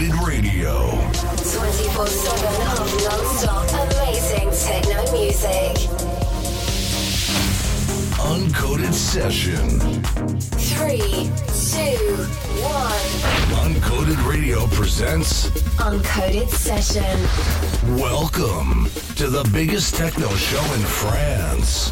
Uncoded Radio. 24 7 of non stop amazing techno music. Uncoded Session. 3, 2, 1. Uncoded Radio presents Uncoded Session. Welcome to the biggest techno show in France.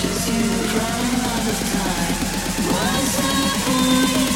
Just you run out of time. What's the point?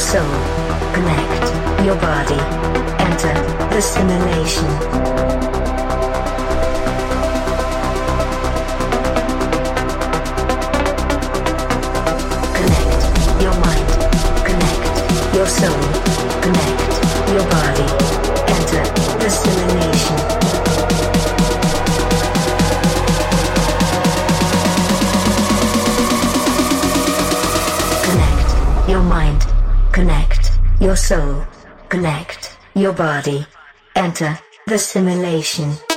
Soul. Connect your body. Enter the simulation. Simulation.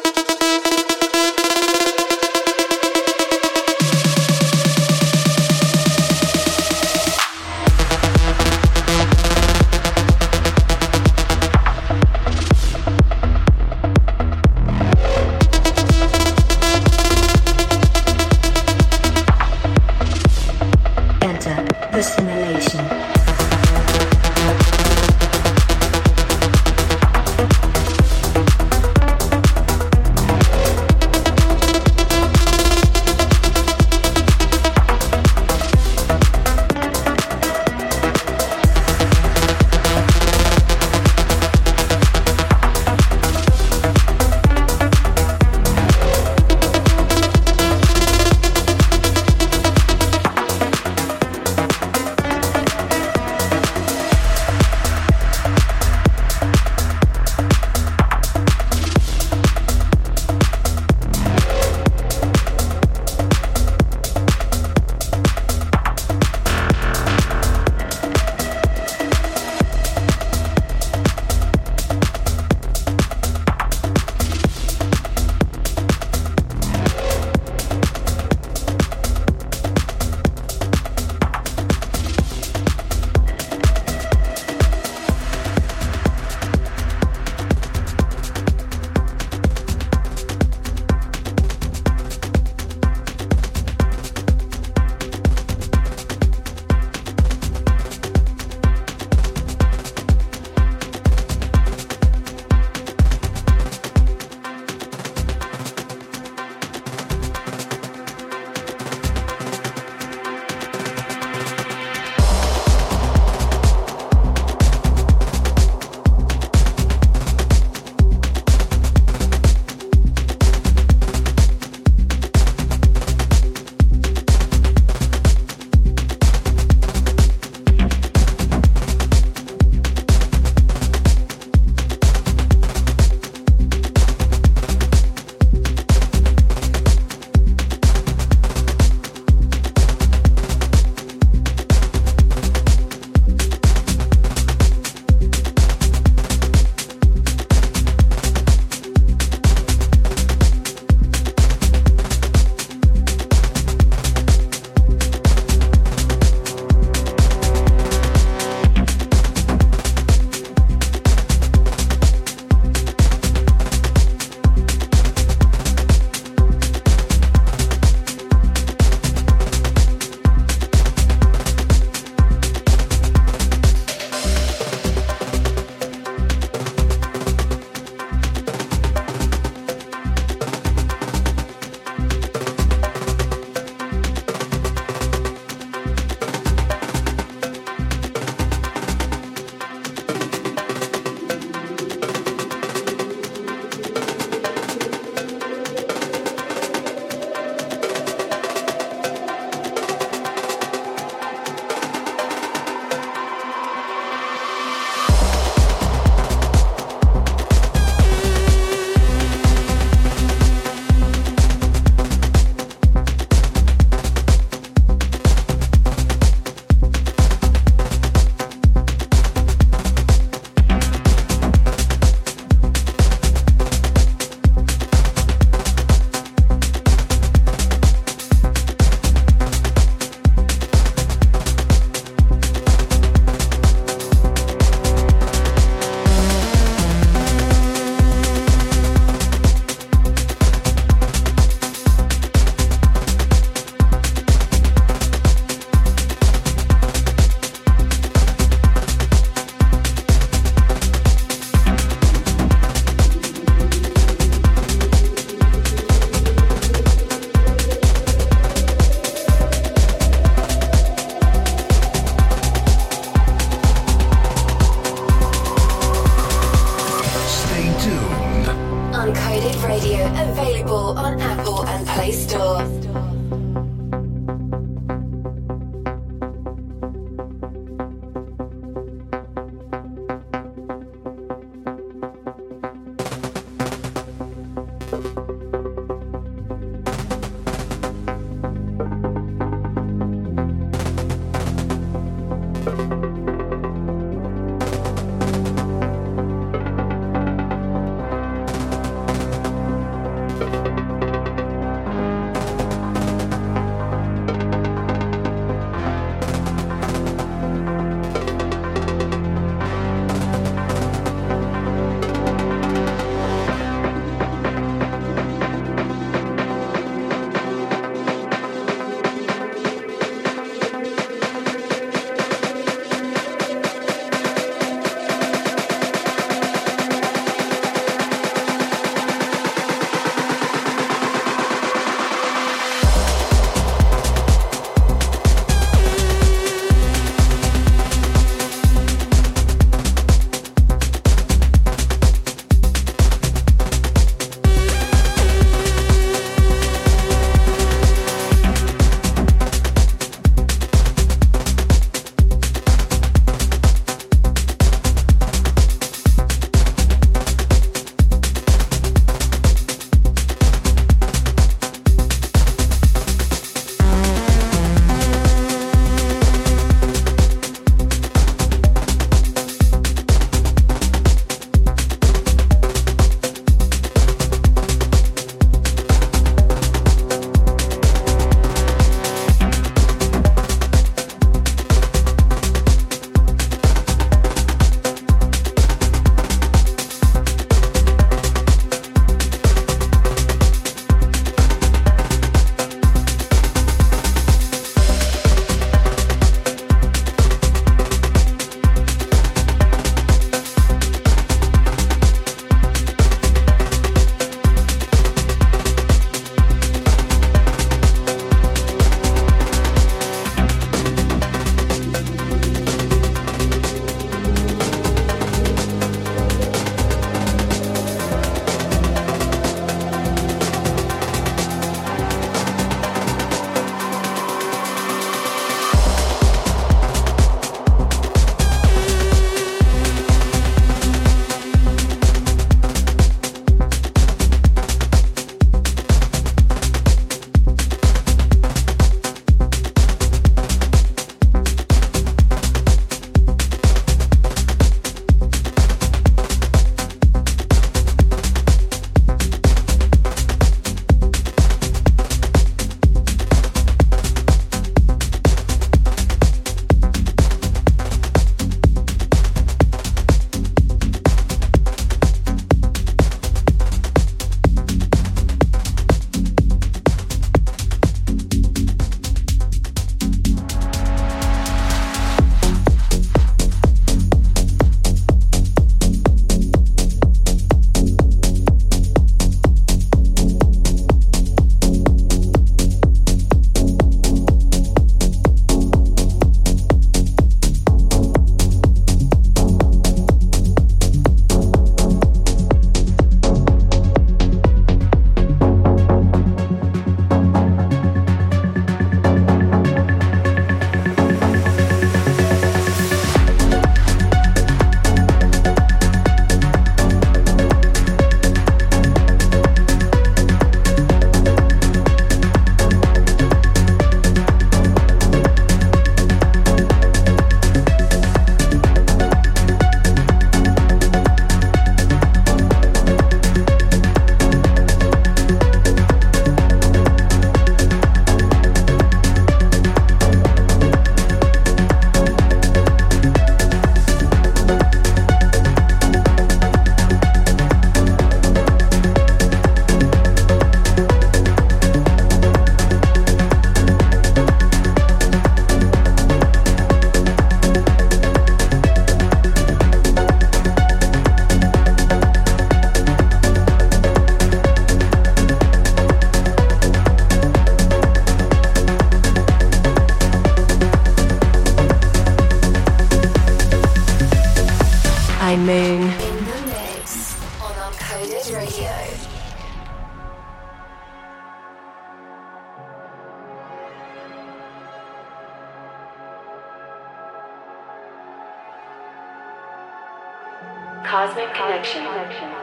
Cosmic Connection.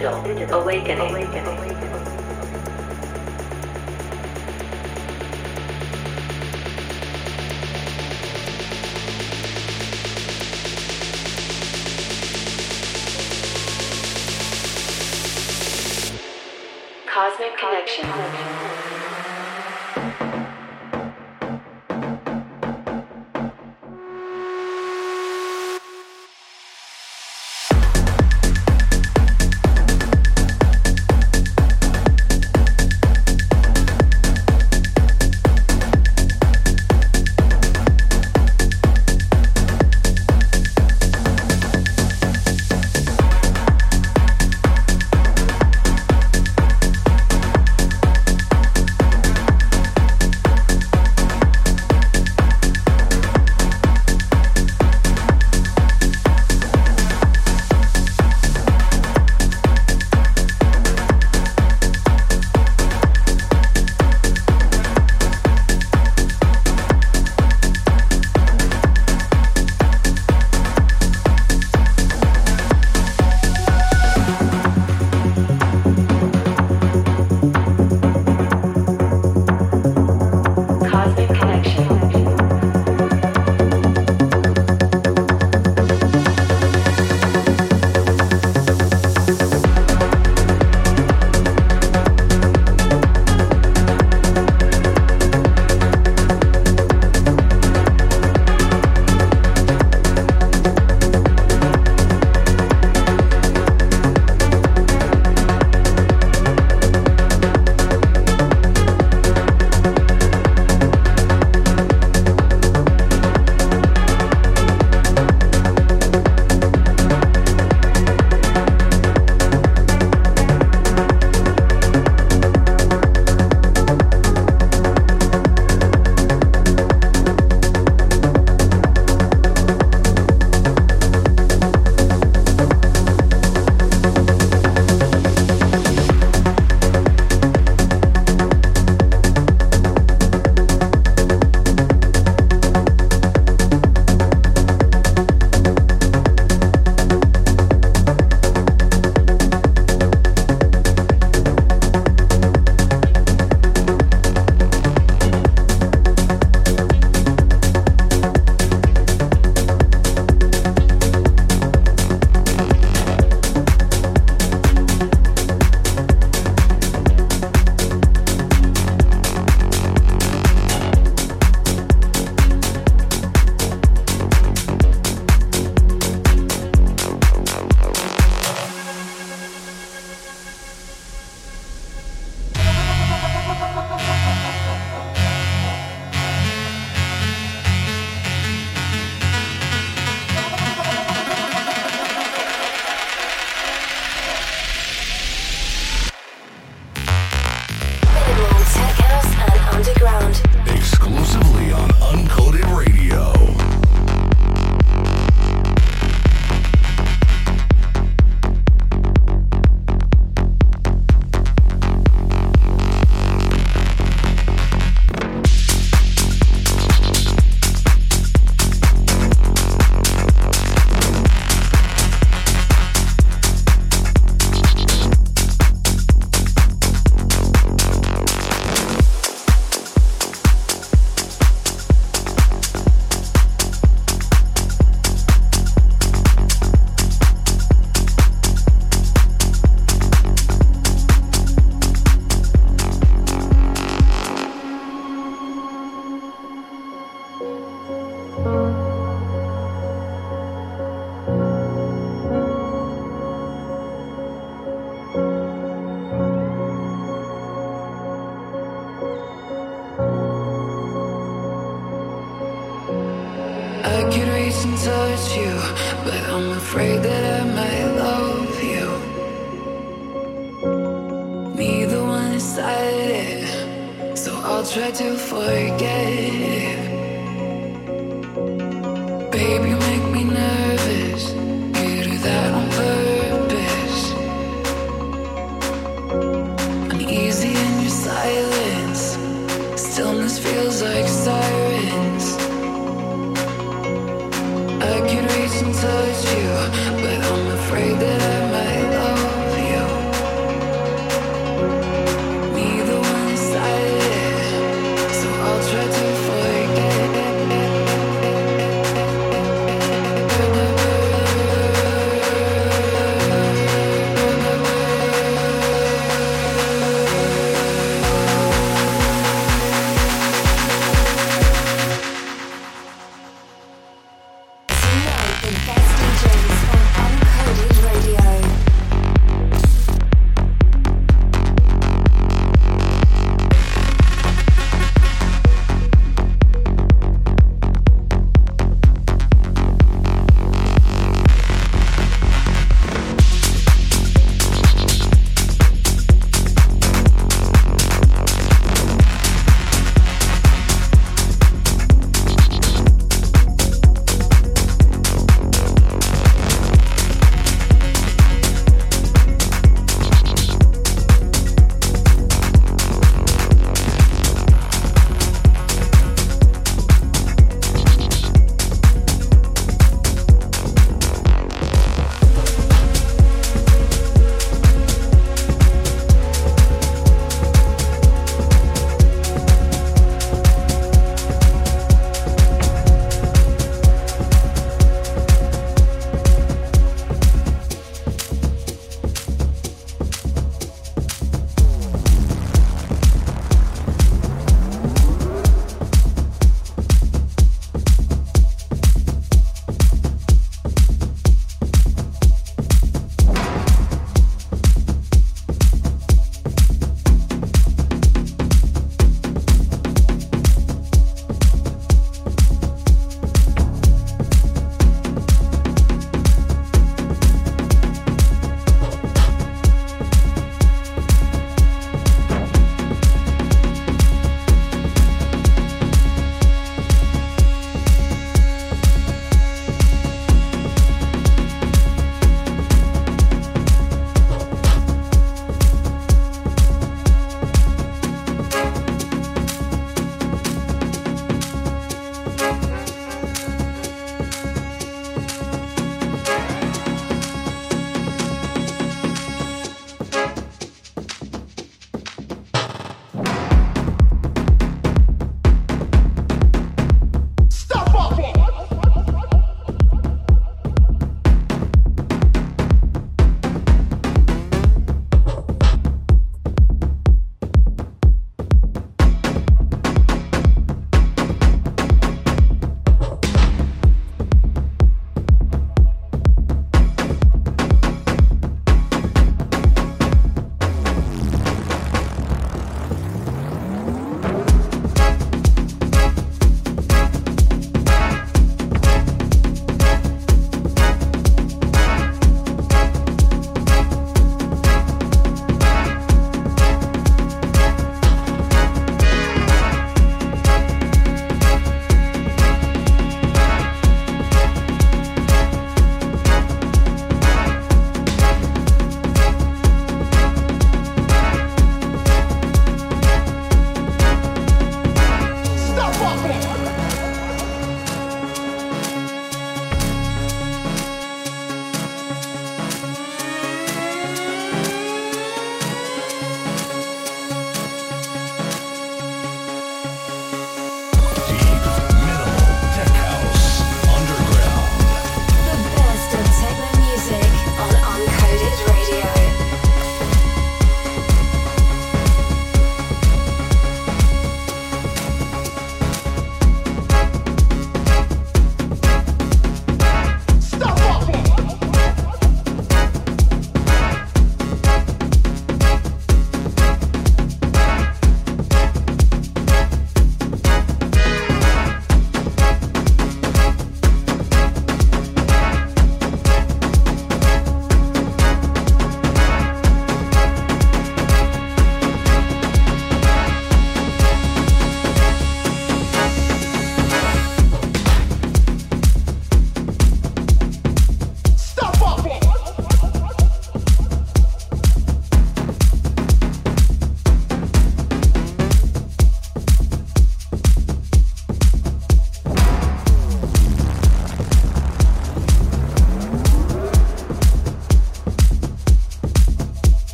Digital Awakening. Cosmic Connection.